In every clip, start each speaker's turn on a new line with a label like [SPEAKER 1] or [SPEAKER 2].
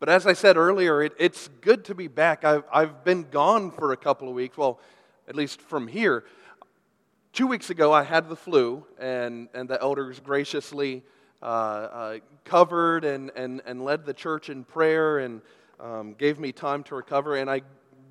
[SPEAKER 1] But as I said earlier, it, it's good to be back. I've, I've been gone for a couple of weeks, well, at least from here. Two weeks ago, I had the flu, and, and the elders graciously uh, uh, covered and, and, and led the church in prayer and um, gave me time to recover, and I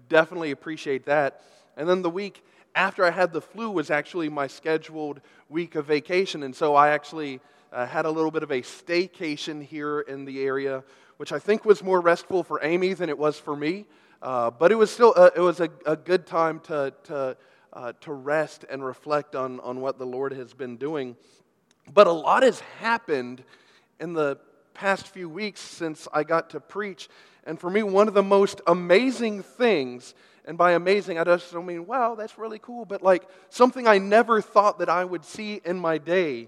[SPEAKER 1] definitely appreciate that. And then the week after I had the flu was actually my scheduled week of vacation, and so I actually uh, had a little bit of a staycation here in the area, which I think was more restful for Amy than it was for me. Uh, but it was still uh, it was a, a, good time to, to, uh, to rest and reflect on, on what the Lord has been doing. But a lot has happened in the past few weeks since I got to preach. And for me, one of the most amazing things, and by amazing, I just don't mean, wow, that's really cool, but like something I never thought that I would see in my day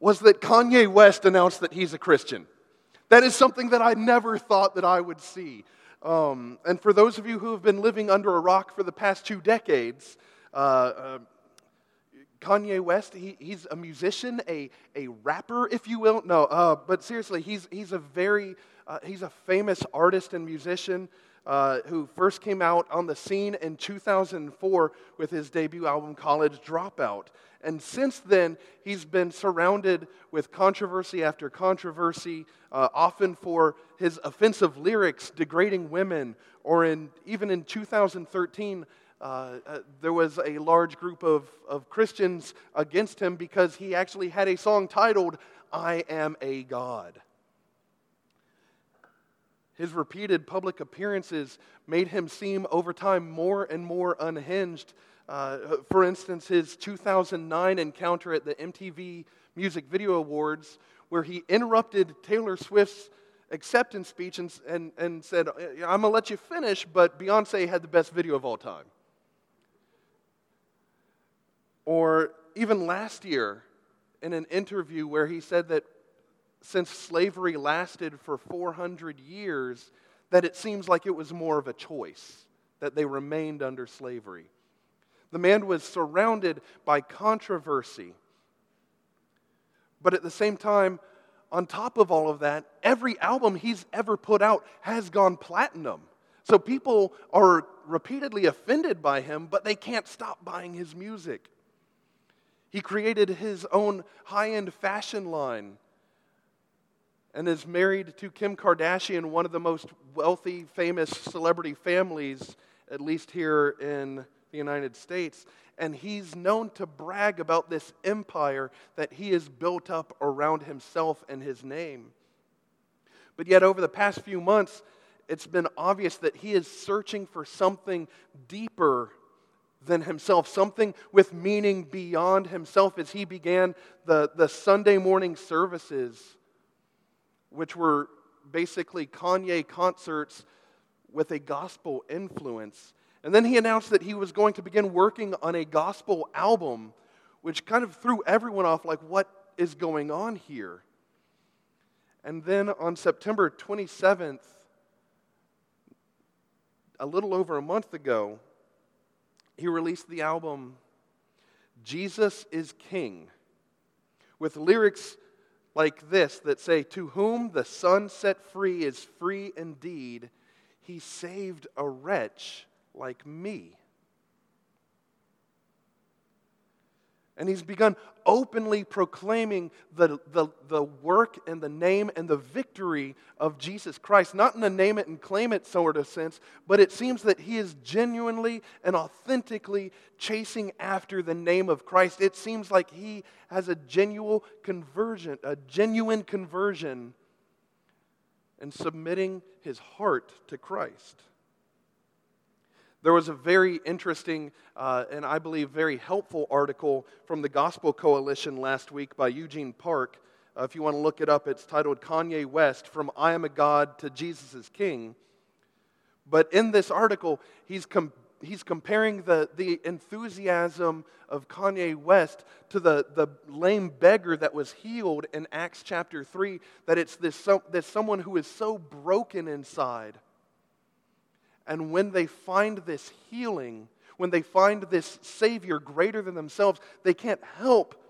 [SPEAKER 1] was that Kanye West announced that he's a Christian. That is something that I never thought that I would see. Um, and for those of you who have been living under a rock for the past two decades, uh, uh, Kanye West, he, he's a musician, a, a rapper, if you will. No, uh, but seriously, he's, he's a very, uh, he's a famous artist and musician uh, who first came out on the scene in 2004 with his debut album, College Dropout. And since then, he's been surrounded with controversy after controversy, uh, often for his offensive lyrics degrading women, or in, even in 2013, uh, uh, there was a large group of, of Christians against him because he actually had a song titled, I Am a God. His repeated public appearances made him seem over time more and more unhinged uh, for instance, his 2009 encounter at the MTV Music Video Awards, where he interrupted Taylor Swift's acceptance speech and, and, and said, I'm going to let you finish, but Beyonce had the best video of all time. Or even last year, in an interview where he said that since slavery lasted for 400 years, that it seems like it was more of a choice, that they remained under slavery. The man was surrounded by controversy. But at the same time, on top of all of that, every album he's ever put out has gone platinum. So people are repeatedly offended by him, but they can't stop buying his music. He created his own high end fashion line and is married to Kim Kardashian, one of the most wealthy, famous celebrity families, at least here in the United States. And he's known to brag about this empire that he has built up around himself and his name. But yet, over the past few months, it's been obvious that he is searching for something deeper than himself, something with meaning beyond himself as he began the, the Sunday morning services, which were basically Kanye concerts with a gospel influence. And then he announced that he was going to begin working on a gospel album, which kind of threw everyone off like, what is going on here? And then on September 27th, a little over a month ago, he released the album Jesus is King, with lyrics like this that say, To whom the Son set free is free indeed. He saved a wretch like me. And he's begun openly proclaiming the, the, the work and the name and the victory of Jesus Christ. Not in a name it and claim it sort of sense, but it seems that he is genuinely and authentically chasing after the name of Christ. It seems like he has a genuine conversion, a genuine conversion, and submitting his heart to Christ. There was a very interesting uh, and I believe very helpful article from the Gospel Coalition last week by Eugene Park. Uh, if you want to look it up, it's titled Kanye West From I Am a God to Jesus is King. But in this article, he's, com- he's comparing the, the enthusiasm of Kanye West to the, the lame beggar that was healed in Acts chapter 3, that it's this, so, this someone who is so broken inside and when they find this healing, when they find this Savior greater than themselves, they can't help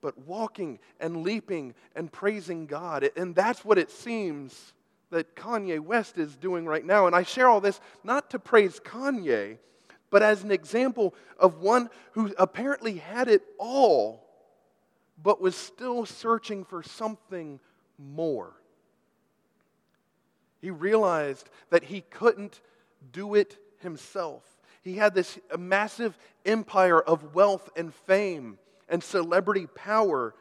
[SPEAKER 1] but walking and leaping and praising God. And that's what it seems that Kanye West is doing right now. And I share all this not to praise Kanye, but as an example of one who apparently had it all, but was still searching for something more. He realized that he couldn't do it himself. He had this massive empire of wealth and fame and celebrity power,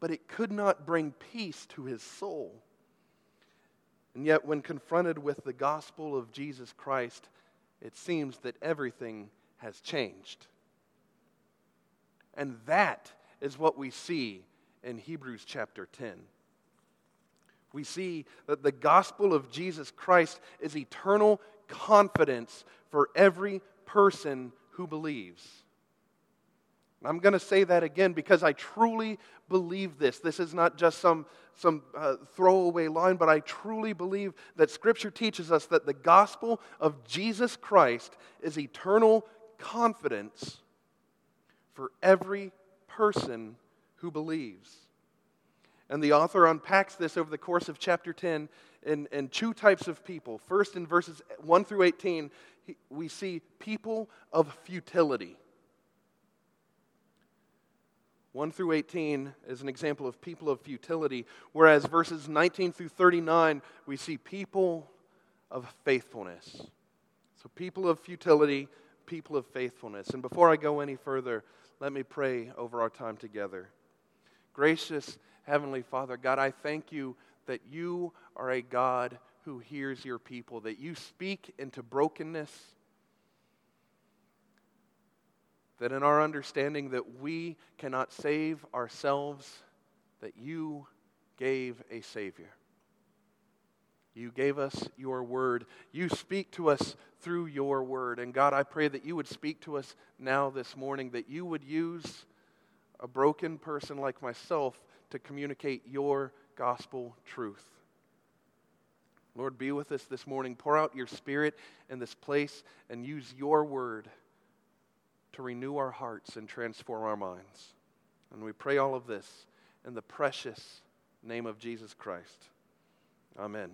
[SPEAKER 1] but it could not bring peace to his soul. And yet, when confronted with the gospel of Jesus Christ, it seems that everything has changed. And that is what we see in Hebrews chapter 10. We see that the gospel of Jesus Christ is eternal confidence for every person who believes. I'm going to say that again because I truly believe this. This is not just some, some uh, throwaway line, but I truly believe that Scripture teaches us that the gospel of Jesus Christ is eternal confidence for every person who believes. And the author unpacks this over the course of chapter 10 in, in two types of people. First, in verses 1 through 18, we see people of futility. 1 through 18 is an example of people of futility, whereas verses 19 through 39, we see people of faithfulness. So, people of futility, people of faithfulness. And before I go any further, let me pray over our time together. Gracious Heavenly Father, God, I thank you that you are a God who hears your people, that you speak into brokenness that in our understanding that we cannot save ourselves, that you gave a Savior. You gave us your word. You speak to us through your word. And God, I pray that you would speak to us now this morning, that you would use a broken person like myself to communicate your gospel truth. Lord, be with us this morning. Pour out your spirit in this place and use your word to renew our hearts and transform our minds. And we pray all of this in the precious name of Jesus Christ. Amen.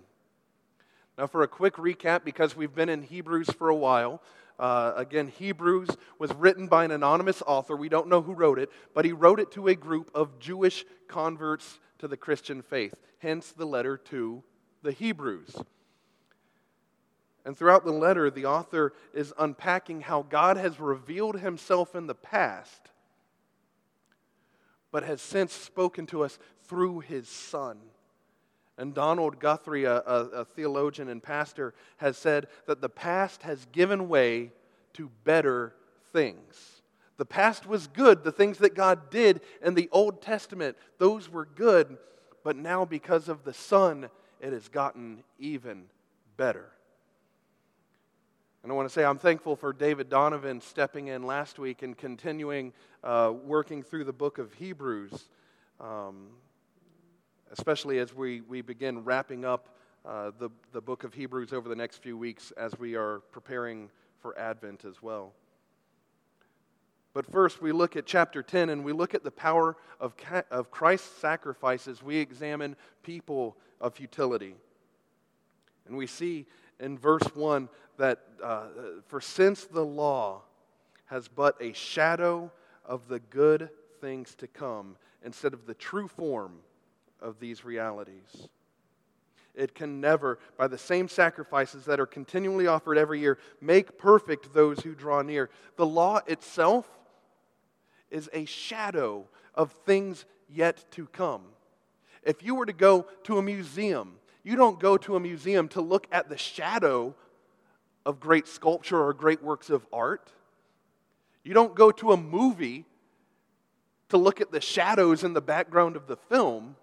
[SPEAKER 1] Now, for a quick recap, because we've been in Hebrews for a while, uh, again, Hebrews was written by an anonymous author. We don't know who wrote it, but he wrote it to a group of Jewish converts to the Christian faith, hence the letter to the Hebrews. And throughout the letter, the author is unpacking how God has revealed himself in the past, but has since spoken to us through his Son. And Donald Guthrie, a, a, a, theologian and pastor, has said that the past has given way to better things. The past was good. The things that God did in the Old Testament, those were good. But now, because of the Son, it has gotten even better. And I want to say I'm thankful for David Donovan stepping in last week and continuing uh, working through the book of Hebrews, um, especially as we, we begin wrapping up uh, the, the book of Hebrews over the next few weeks as we are preparing for Advent as well. But first, we look at chapter 10 and we look at the power of, of Christ's sacrifices. We examine people of futility. And we see in verse 1 that uh, for since the law has but a shadow of the good things to come instead of the true form of these realities. It can never, by the same sacrifices that are continually offered every year, make perfect those who draw near. The law itself is a shadow of things yet to come. If you were to go to a museum, you don't go to a museum to look at the shadow of great sculpture or great works of art. You don't go to a movie to look at the shadows in the background of the film.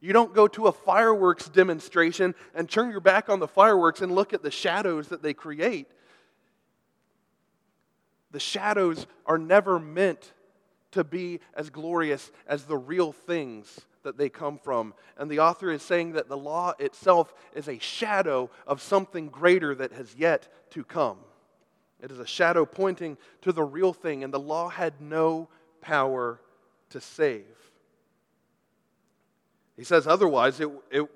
[SPEAKER 1] You don't go to a fireworks demonstration and turn your back on the fireworks and look at the shadows that they create. The shadows are never meant to be as glorious as the real things that they come from. And the author is saying that the law itself is a shadow of something greater that has yet to come. It is a shadow pointing to the real thing, and the law had no power to save. He says otherwise, it, it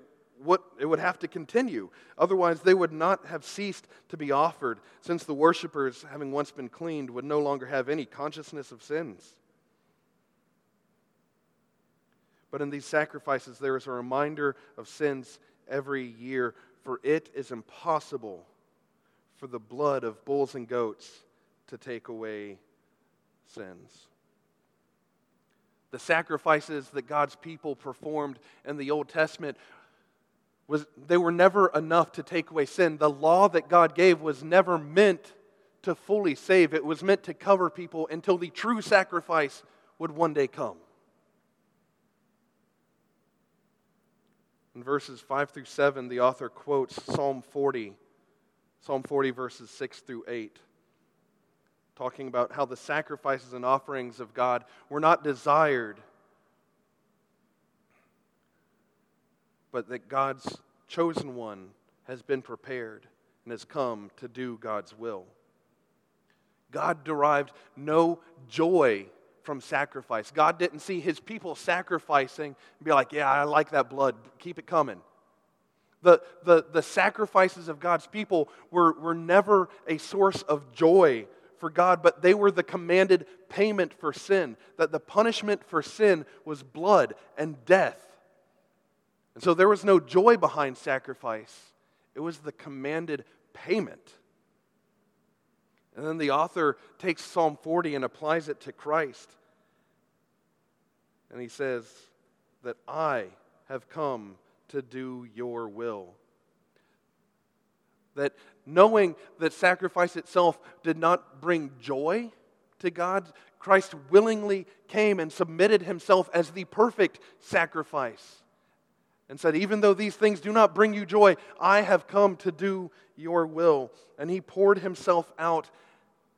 [SPEAKER 1] it would have to continue. Otherwise, they would not have ceased to be offered, since the worshippers, having once been cleaned, would no longer have any consciousness of sins. But in these sacrifices, there is a reminder of sins every year, for it is impossible for the blood of bulls and goats to take away sins. The sacrifices that God's people performed in the Old Testament was they were never enough to take away sin. The law that God gave was never meant to fully save. It was meant to cover people until the true sacrifice would one day come. In verses 5 through 7, the author quotes Psalm 40, Psalm 40, verses 6 through 8, talking about how the sacrifices and offerings of God were not desired, but that God's chosen one has been prepared and has come to do God's will. God derived no joy from sacrifice. God didn't see his people sacrificing and be like, yeah, I like that blood, keep it coming. The, the, the sacrifices of God's people were, were never a source of joy for God, but they were the commanded payment for sin. That the punishment for sin was blood and death. And so there was no joy behind sacrifice, it was the commanded payment. And then the author takes Psalm 40 and applies it to Christ. And he says, That I have come to do your will. That knowing that sacrifice itself did not bring joy to God, Christ willingly came and submitted himself as the perfect sacrifice and said, Even though these things do not bring you joy, I have come to do your will. And he poured himself out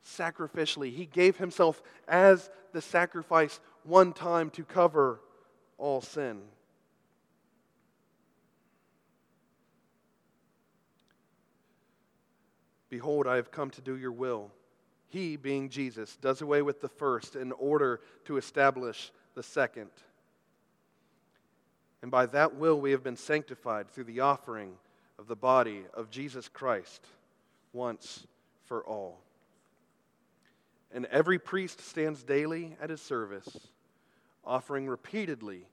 [SPEAKER 1] sacrificially. He gave himself as the sacrifice one time to cover all sin. Behold, I have come to do your will. He, being Jesus, does away with the first in order to establish the second. And by that will we have been sanctified through the offering of the body of Jesus Christ once for all. And every priest stands daily at his service, offering repeatedly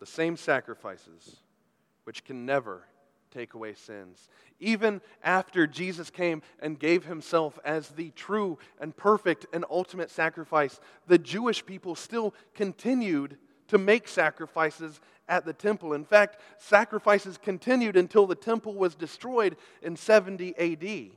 [SPEAKER 1] the same sacrifices, which can never take away sins. Even after Jesus came and gave himself as the true and perfect and ultimate sacrifice, the Jewish people still continued to make sacrifices at the temple. In fact, sacrifices continued until the temple was destroyed in 70 AD.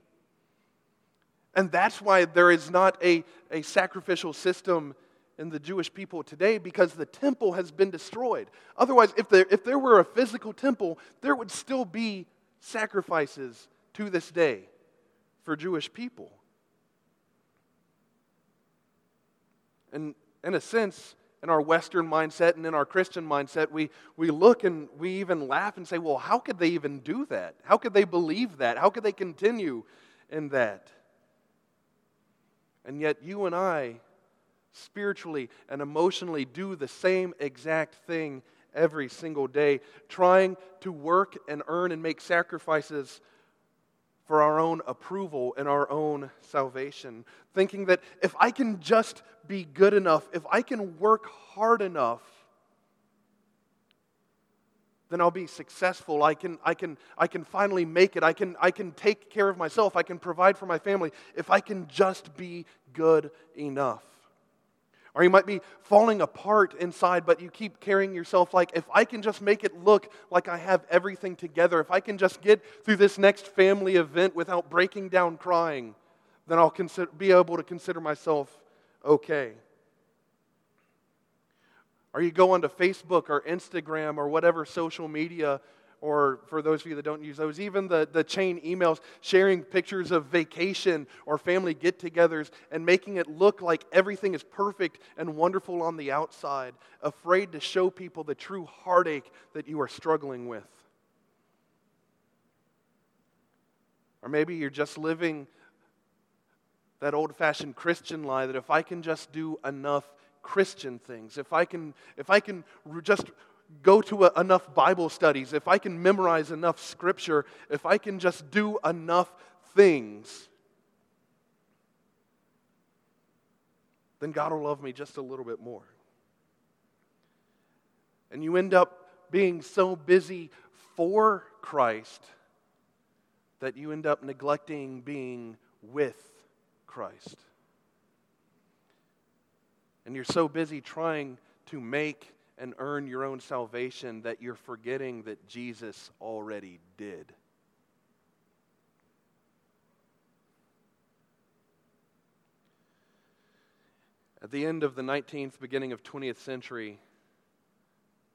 [SPEAKER 1] And that's why there is not a, a sacrificial system in the Jewish people today because the temple has been destroyed. Otherwise, if there, if there were a physical temple, there would still be sacrifices to this day for Jewish people. And in a sense, in our Western mindset and in our Christian mindset, we, we look and we even laugh and say, well, how could they even do that? How could they believe that? How could they continue in that? And yet, you and I, spiritually and emotionally, do the same exact thing every single day, trying to work and earn and make sacrifices for our own approval and our own salvation. Thinking that if I can just be good enough, if I can work hard enough, then I'll be successful. I can, I can, I can finally make it. I can, I can take care of myself. I can provide for my family if I can just be good enough. Or you might be falling apart inside, but you keep carrying yourself like, if I can just make it look like I have everything together, if I can just get through this next family event without breaking down crying, then I'll consider, be able to consider myself okay. Or you go onto Facebook or Instagram or whatever social media, or for those of you that don't use those, even the, the chain emails sharing pictures of vacation or family get togethers and making it look like everything is perfect and wonderful on the outside, afraid to show people the true heartache that you are struggling with. Or maybe you're just living that old fashioned Christian lie that if I can just do enough Christian things, if I can, if I can just go to a, enough Bible studies, if I can memorize enough scripture, if I can just do enough things, then God will love me just a little bit more. And you end up being so busy for Christ that you end up neglecting being with Christ. And you're so busy trying to make and earn your own salvation that you're forgetting that Jesus already did. At the end of the 19th, beginning of 20th century,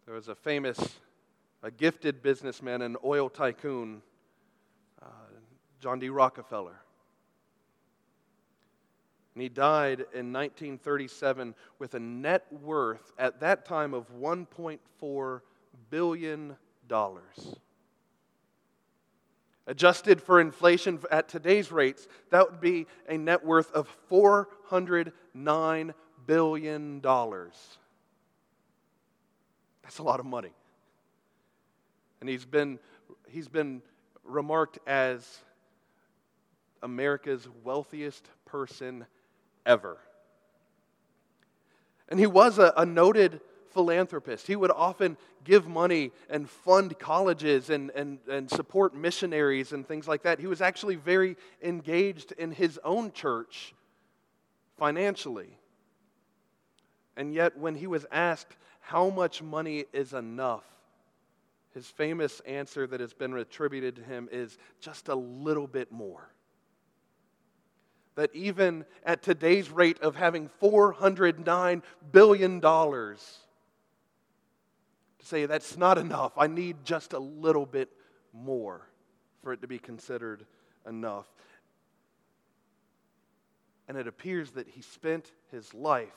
[SPEAKER 1] there was a famous, a gifted businessman and oil tycoon, uh, John D. Rockefeller. And he died in 1937 with a net worth at that time of $1.4 billion. Adjusted for inflation at today's rates, that would be a net worth of $409 billion. That's a lot of money. And he's been, he's been remarked as America's wealthiest person ever. And he was a, a noted philanthropist. He would often give money and fund colleges and, and, and support missionaries and things like that. He was actually very engaged in his own church financially. And yet, when he was asked how much money is enough, his famous answer that has been attributed to him is just a little bit more that even at today's rate of having $409 billion, to say that's not enough, I need just a little bit more for it to be considered enough. And it appears that he spent his life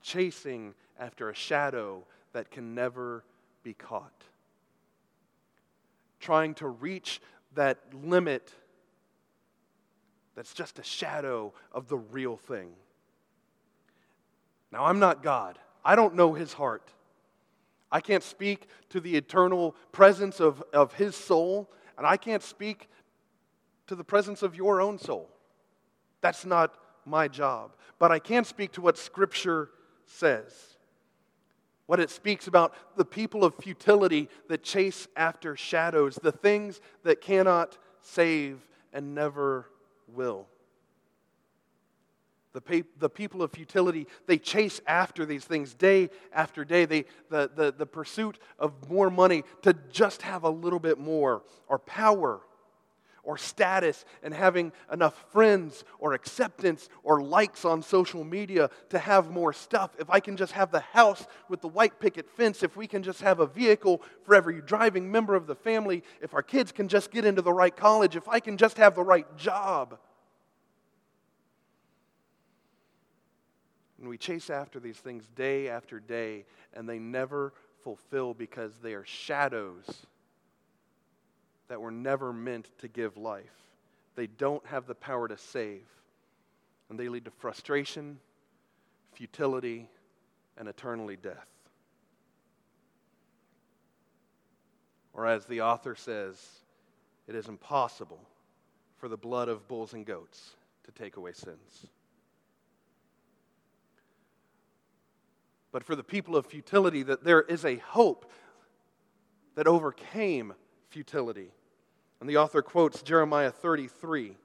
[SPEAKER 1] chasing after a shadow that can never be caught, trying to reach that limit that's just a shadow of the real thing. Now, I'm not God, I don't know his heart. I can't speak to the eternal presence of, of his soul, and I can't speak to the presence of your own soul. That's not my job. But I can speak to what Scripture says. What it speaks about the people of futility that chase after shadows, the things that cannot save and never will. The, pe- the people of futility, they chase after these things day after day. They, the, the, the pursuit of more money to just have a little bit more, or power, or status, and having enough friends, or acceptance, or likes on social media to have more stuff. If I can just have the house with the white picket fence, if we can just have a vehicle for every driving member of the family, if our kids can just get into the right college, if I can just have the right job And we chase after these things day after day, and they never fulfill because they are shadows that were never meant to give life. They don't have the power to save, and they lead to frustration, futility, and eternally death. Or, as the author says, it is impossible for the blood of bulls and goats to take away sins. but for the people of futility, that there is a hope that overcame futility. And the author quotes Jeremiah 33.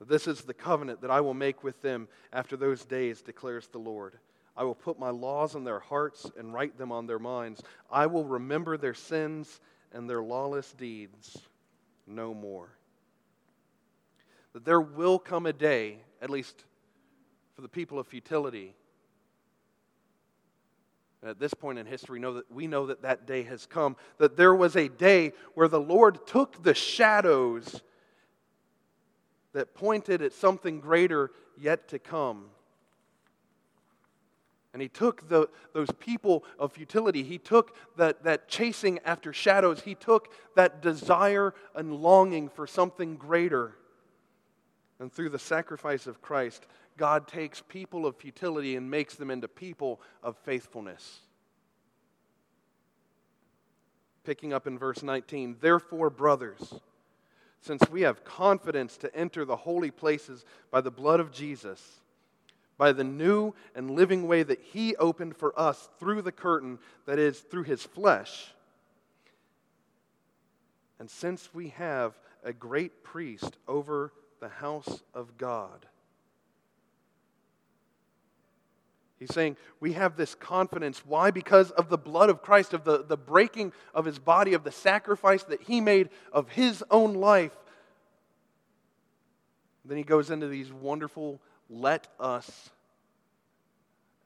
[SPEAKER 1] This is the covenant that I will make with them after those days, declares the Lord. I will put my laws in their hearts and write them on their minds. I will remember their sins and their lawless deeds no more. That there will come a day, at least for the people of futility. At this point in history, know that we know that that day has come. That there was a day where the Lord took the shadows that pointed at something greater yet to come. And he took the, those people of futility, he took that, that chasing after shadows, he took that desire and longing for something greater And through the sacrifice of Christ, God takes people of futility and makes them into people of faithfulness. Picking up in verse 19, therefore, brothers, since we have confidence to enter the holy places by the blood of Jesus, by the new and living way that he opened for us through the curtain, that is, through his flesh. And since we have a great priest over the house of God. He's saying we have this confidence. Why? Because of the blood of Christ, of the, the breaking of his body, of the sacrifice that he made of his own life. Then he goes into these wonderful let us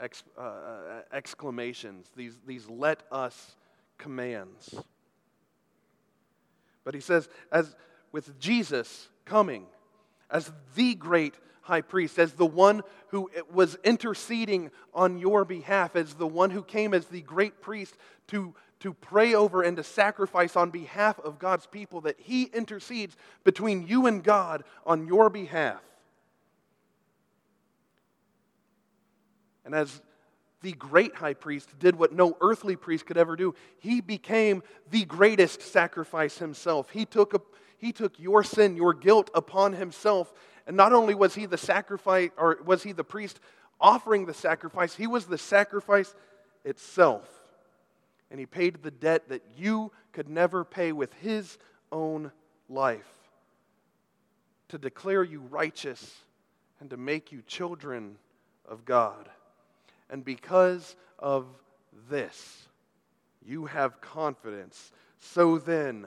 [SPEAKER 1] uh, uh exclamations, these, these let us commands. But he says, as with Jesus coming, as the great high priest, as the one who was interceding on your behalf, as the one who came as the great priest to, to pray over and to sacrifice on behalf of God's people, that he intercedes between you and God on your behalf. And as the great high priest did what no earthly priest could ever do, he became the greatest sacrifice himself. He took a, he took your sin, your guilt upon himself. And not only was he the sacrifice, or was he the priest offering the sacrifice, he was the sacrifice itself. And he paid the debt that you could never pay with his own life to declare you righteous and to make you children of God. And because of this, you have confidence. So then,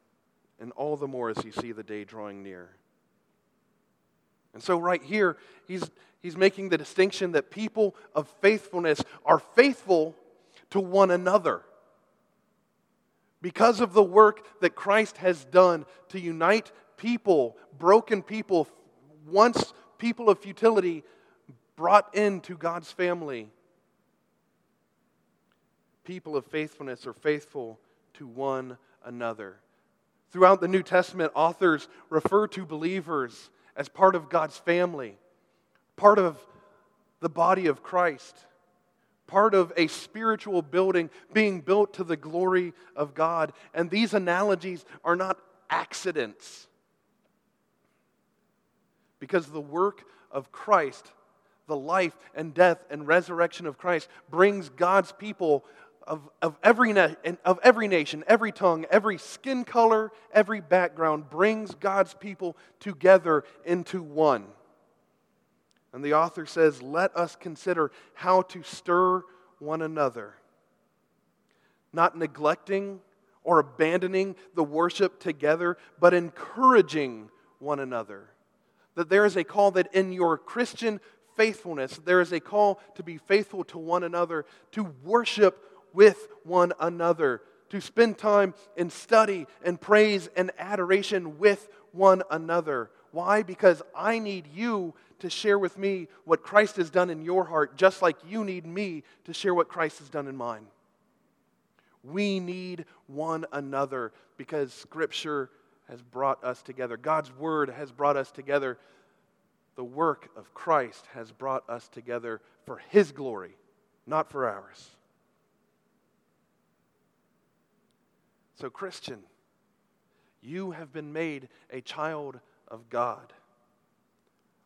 [SPEAKER 1] and all the more as you see the day drawing near. And so, right here, he's, he's making the distinction that people of faithfulness are faithful to one another. Because of the work that Christ has done to unite people, broken people, once people of futility, brought into God's family. People of faithfulness are faithful to one another. Throughout the New Testament, authors refer to believers as part of God's family, part of the body of Christ, part of a spiritual building being built to the glory of God. And these analogies are not accidents. Because the work of Christ, the life and death and resurrection of Christ, brings God's people of, of, every na- of every nation, every tongue, every skin color, every background brings God's people together into one. And the author says, Let us consider how to stir one another, not neglecting or abandoning the worship together, but encouraging one another. That there is a call that in your Christian faithfulness, there is a call to be faithful to one another, to worship with one another, to spend time in study and praise and adoration with one another. Why? Because I need you to share with me what Christ has done in your heart, just like you need me to share what Christ has done in mine. We need one another because Scripture has brought us together. God's Word has brought us together. The work of Christ has brought us together for His glory, not for ours. So, Christian, you have been made a child of God.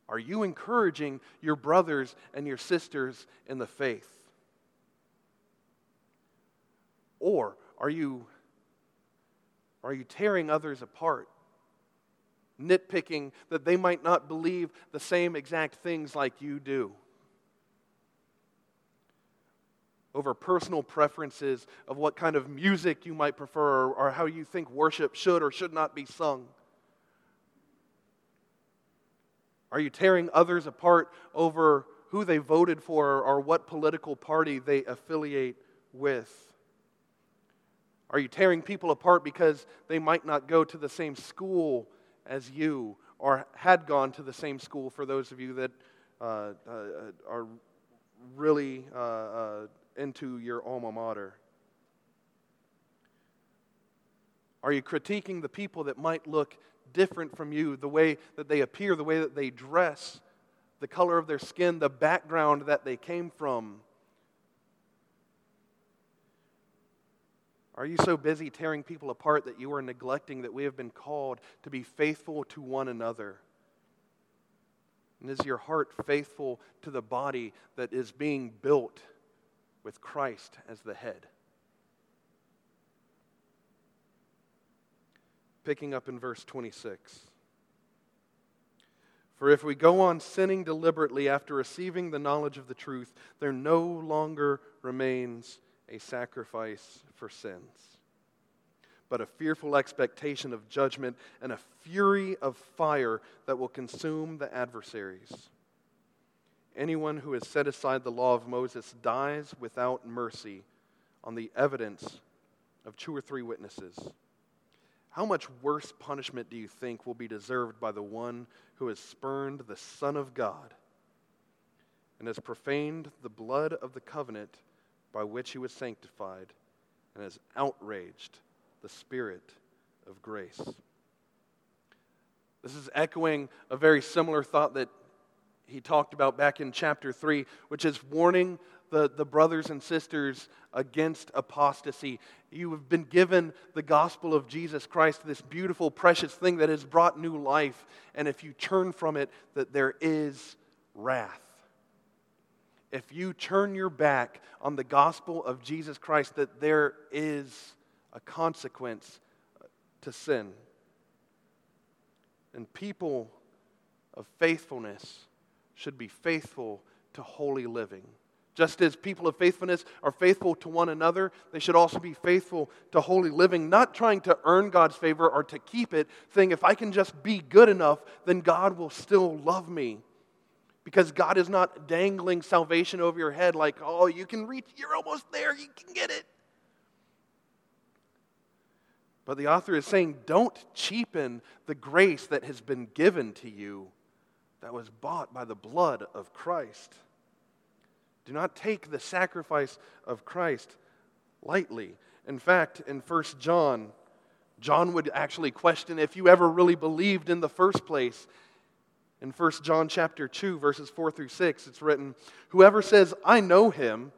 [SPEAKER 1] Are you encouraging your brothers and your sisters in the faith? Or are you, are you tearing others apart? Nitpicking that they might not believe the same exact things like you do? Over personal preferences of what kind of music you might prefer or, how you think worship should or should not be sung. Are you tearing others apart over who they voted for or what political party they affiliate with? Are you tearing people apart because they might not go to the same school as you or had gone to the same school for those of you that uh, uh, are really uh, uh into your alma mater? Are you critiquing the people that might look different from you, the way that they appear, the way that they dress, the color of their skin, the background that they came from? Are you so busy tearing people apart that you are neglecting that we have been called to be faithful to one another? And is your heart faithful to the body that is being built with Christ as the head? picking up in verse 26. For if we go on sinning deliberately after receiving the knowledge of the truth, there no longer remains a sacrifice for sins, but a fearful expectation of judgment and a fury of fire that will consume the adversaries. Anyone who has set aside the law of Moses dies without mercy on the evidence of two or three witnesses. How much worse punishment do you think will be deserved by the one who has spurned the Son of God and has profaned the blood of the covenant by which he was sanctified and has outraged the Spirit of grace? This is echoing a very similar thought that he talked about back in chapter 3, which is warning the, the brothers and sisters against apostasy. You have been given the gospel of Jesus Christ, this beautiful, precious thing that has brought new life. And if you turn from it, that there is wrath. If you turn your back on the gospel of Jesus Christ, that there is a consequence to sin. And people of faithfulness should be faithful to holy living. Just as people of faithfulness are faithful to one another, they should also be faithful to holy living, not trying to earn God's favor or to keep it, saying, if I can just be good enough, then God will still love me. Because God is not dangling salvation over your head like, oh, you can reach, you're almost there, you can get it. But the author is saying, don't cheapen the grace that has been given to you that was bought by the blood of Christ. Do not take the sacrifice of Christ lightly. In fact, in 1 John, John would actually question if you ever really believed in the first place. In 1 John chapter 2 verses 4 through 6 it's written, "Whoever says I know him,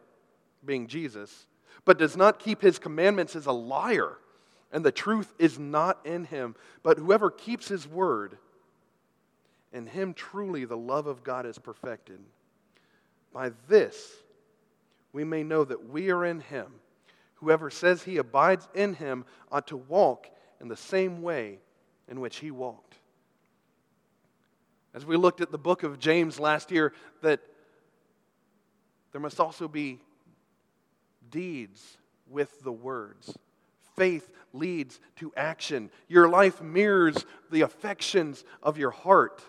[SPEAKER 1] being Jesus, but does not keep his commandments is a liar, and the truth is not in him. But whoever keeps his word, in him truly the love of God is perfected." By this, we may know that we are in him. Whoever says he abides in him ought to walk in the same way in which he walked. As we looked at the book of James last year, that there must also be deeds with the words. Faith leads to action. Your life mirrors the affections of your heart.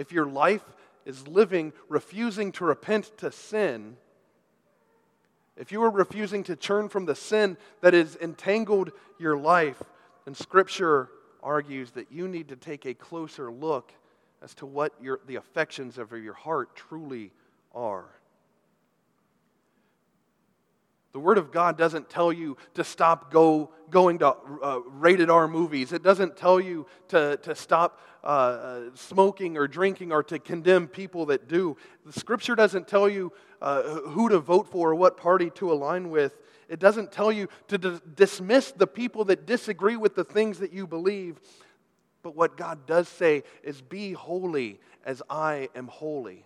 [SPEAKER 1] If your life is living refusing to repent to sin, if you are refusing to turn from the sin that has entangled your life, then Scripture argues that you need to take a closer look as to what your, the affections of your heart truly are. The Word of God doesn't tell you to stop go, going to uh, rated R movies. It doesn't tell you to, to stop uh, uh, smoking or drinking or to condemn people that do. The Scripture doesn't tell you uh, who to vote for or what party to align with. It doesn't tell you to d- dismiss the people that disagree with the things that you believe. But what God does say is, Be holy as I am holy.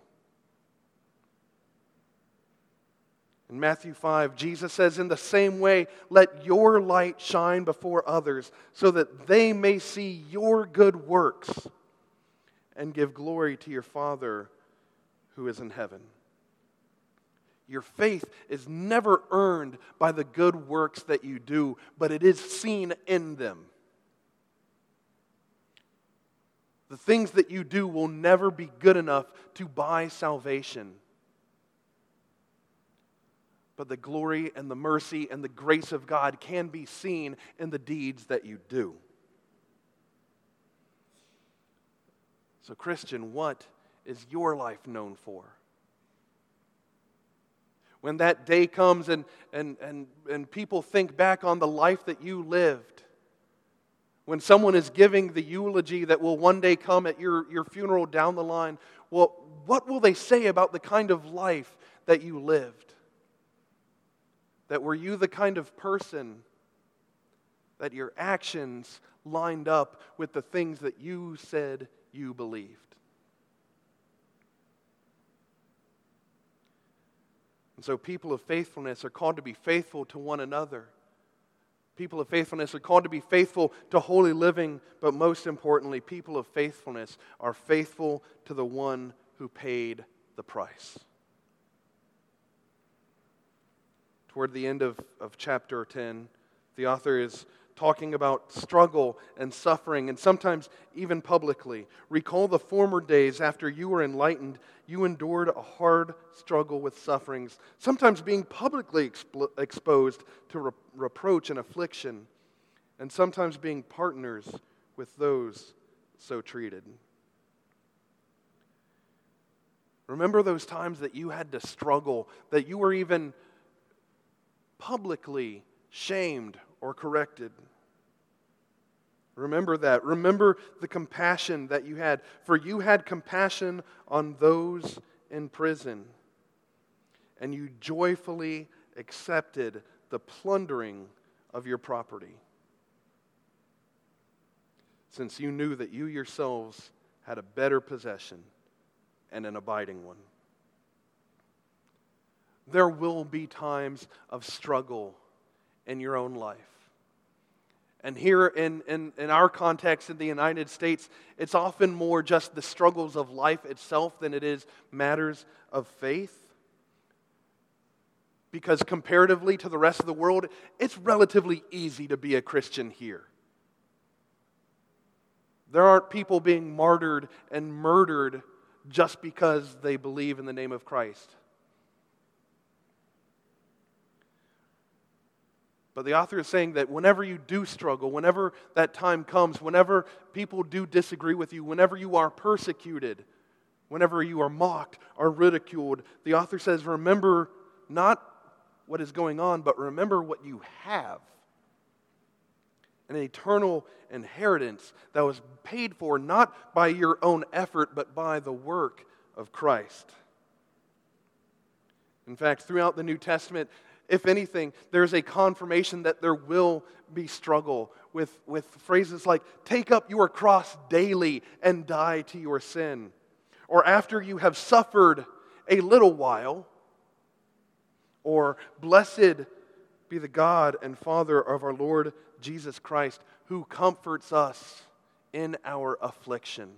[SPEAKER 1] In Matthew 5, Jesus says, In the same way, let your light shine before others, so that they may see your good works and give glory to your Father who is in heaven. Your faith is never earned by the good works that you do, but it is seen in them. The things that you do will never be good enough to buy salvation. But the glory and the mercy and the grace of God can be seen in the deeds that you do. So, Christian, what is your life known for? When that day comes and, and, and, and people think back on the life that you lived, when someone is giving the eulogy that will one day come at your, your funeral down the line, well, what will they say about the kind of life that you lived? That were you the kind of person that your actions lined up with the things that you said you believed? And so, people of faithfulness are called to be faithful to one another. People of faithfulness are called to be faithful to holy living, but most importantly, people of faithfulness are faithful to the one who paid the price. Toward the end of, of chapter 10, the author is talking about struggle and suffering, and sometimes even publicly. Recall the former days after you were enlightened, you endured a hard struggle with sufferings, sometimes being publicly expl- exposed to re- reproach and affliction, and sometimes being partners with those so treated. Remember those times that you had to struggle, that you were even publicly shamed or corrected. Remember that. Remember the compassion that you had, for you had compassion on those in prison, and you joyfully accepted the plundering of your property, since you knew that you yourselves had a better possession and an abiding one. There will be times of struggle in your own life. And here in, in, in, our context in the United States, it's often more just the struggles of life itself than it is matters of faith. Because comparatively to the rest of the world, it's relatively easy to be a Christian here. There aren't people being martyred and murdered just because they believe in the name of Christ. But the author is saying that whenever you do struggle, whenever that time comes, whenever people do disagree with you, whenever you are persecuted, whenever you are mocked or ridiculed, the author says, remember not what is going on, but remember what you have an eternal inheritance that was paid for not by your own effort, but by the work of Christ. In fact, throughout the New Testament, if anything, there's a confirmation that there will be struggle with, with phrases like, take up your cross daily and die to your sin. Or after you have suffered a little while, or blessed be the God and Father of our Lord Jesus Christ, who comforts us in our affliction.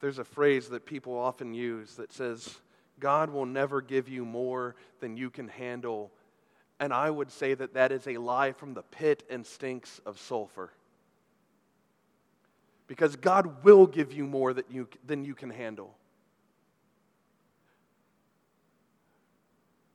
[SPEAKER 1] There's a phrase that people often use that says, God will never give you more than you can handle. And I would say that that is a lie from the pit and stinks of sulfur. Because God will give you more that you, than you can handle.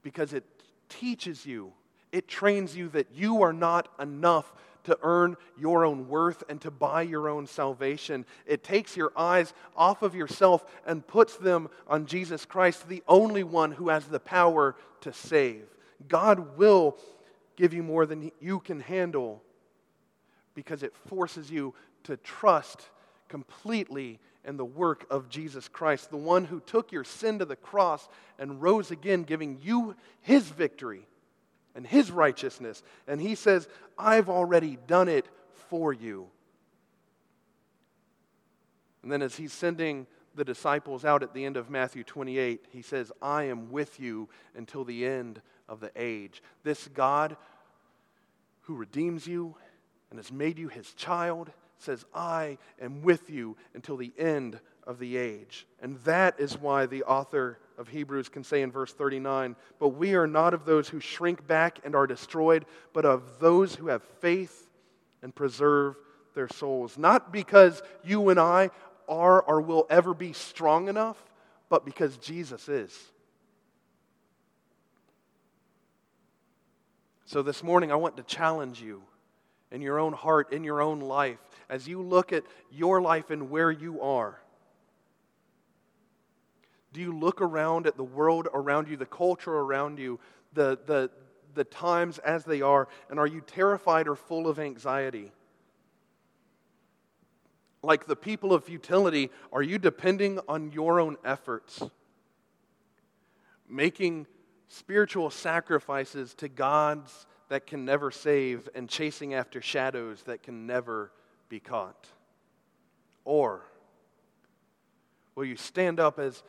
[SPEAKER 1] Because it teaches you, it trains you that you are not enough to earn your own worth and to buy your own salvation. It takes your eyes off of yourself and puts them on Jesus Christ, the only one who has the power to save. God will give you more than you can handle because it forces you to trust completely in the work of Jesus Christ, the one who took your sin to the cross and rose again, giving you his victory and his righteousness. And he says, I've already done it for you. And then as he's sending the disciples out at the end of Matthew 28, he says, I am with you until the end of the age. This God who redeems you and has made you his child says, I am with you until the end of the age. And that is why the author of Hebrews can say in verse 39 But we are not of those who shrink back and are destroyed, but of those who have faith and preserve their souls. Not because you and I are or will ever be strong enough, but because Jesus is. So this morning, I want to challenge you in your own heart, in your own life, as you look at your life and where you are. Do you look around at the world around you, the culture around you, the, the, the times as they are, and are you terrified or full of anxiety? Like the people of futility, are you depending on your own efforts? Making spiritual sacrifices to gods that can never save and chasing after shadows that can never be caught? Or will you stand up as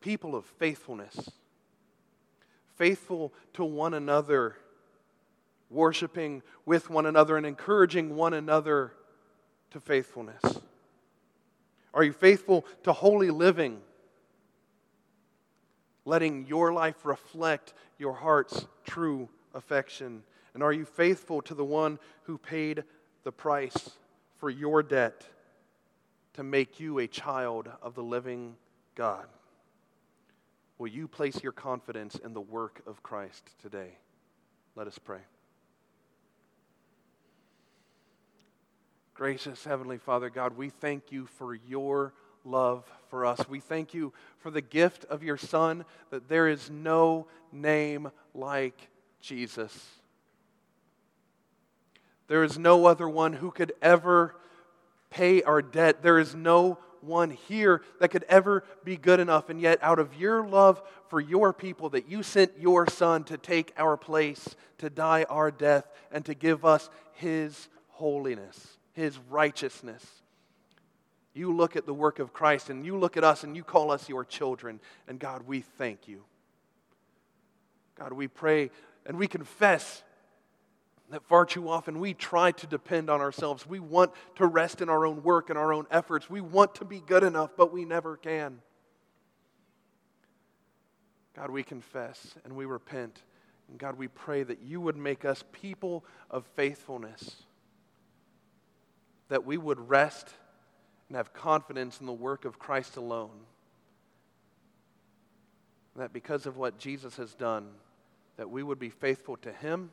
[SPEAKER 1] people of faithfulness, faithful to one another, worshiping with one another, and encouraging one another to faithfulness? Are you faithful to holy living? Letting your life reflect your heart's true affection? And are you faithful to the one who paid the price for your debt to make you a child of the living God? Will you place your confidence in the work of Christ today? Let us pray. Gracious Heavenly Father, God, we thank you for your love for us. We thank you for the gift of your Son, that there is no name like Jesus. There is no other one who could ever pay our debt. There is no one here that could ever be good enough. And yet, out of your love for your people, that you sent your Son to take our place, to die our death, and to give us His holiness, His righteousness. You look at the work of Christ and you look at us and you call us your children. And God, we thank you. God, we pray and we confess that far too often we try to depend on ourselves. We want to rest in our own work and our own efforts. We want to be good enough, but we never can. God, we confess and we repent. And God, we pray that you would make us people of faithfulness, that we would rest and have confidence in the work of Christ alone. That because of what Jesus has done, that we would be faithful to him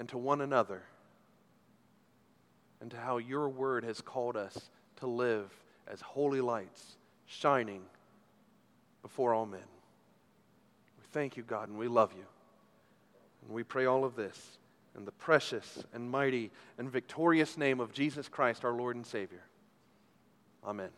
[SPEAKER 1] and to one another and to how your word has called us to live as holy lights shining before all men. We thank you, God, and we love you. And we pray all of this in the precious and mighty and victorious name of Jesus Christ, our Lord and Savior. Amen.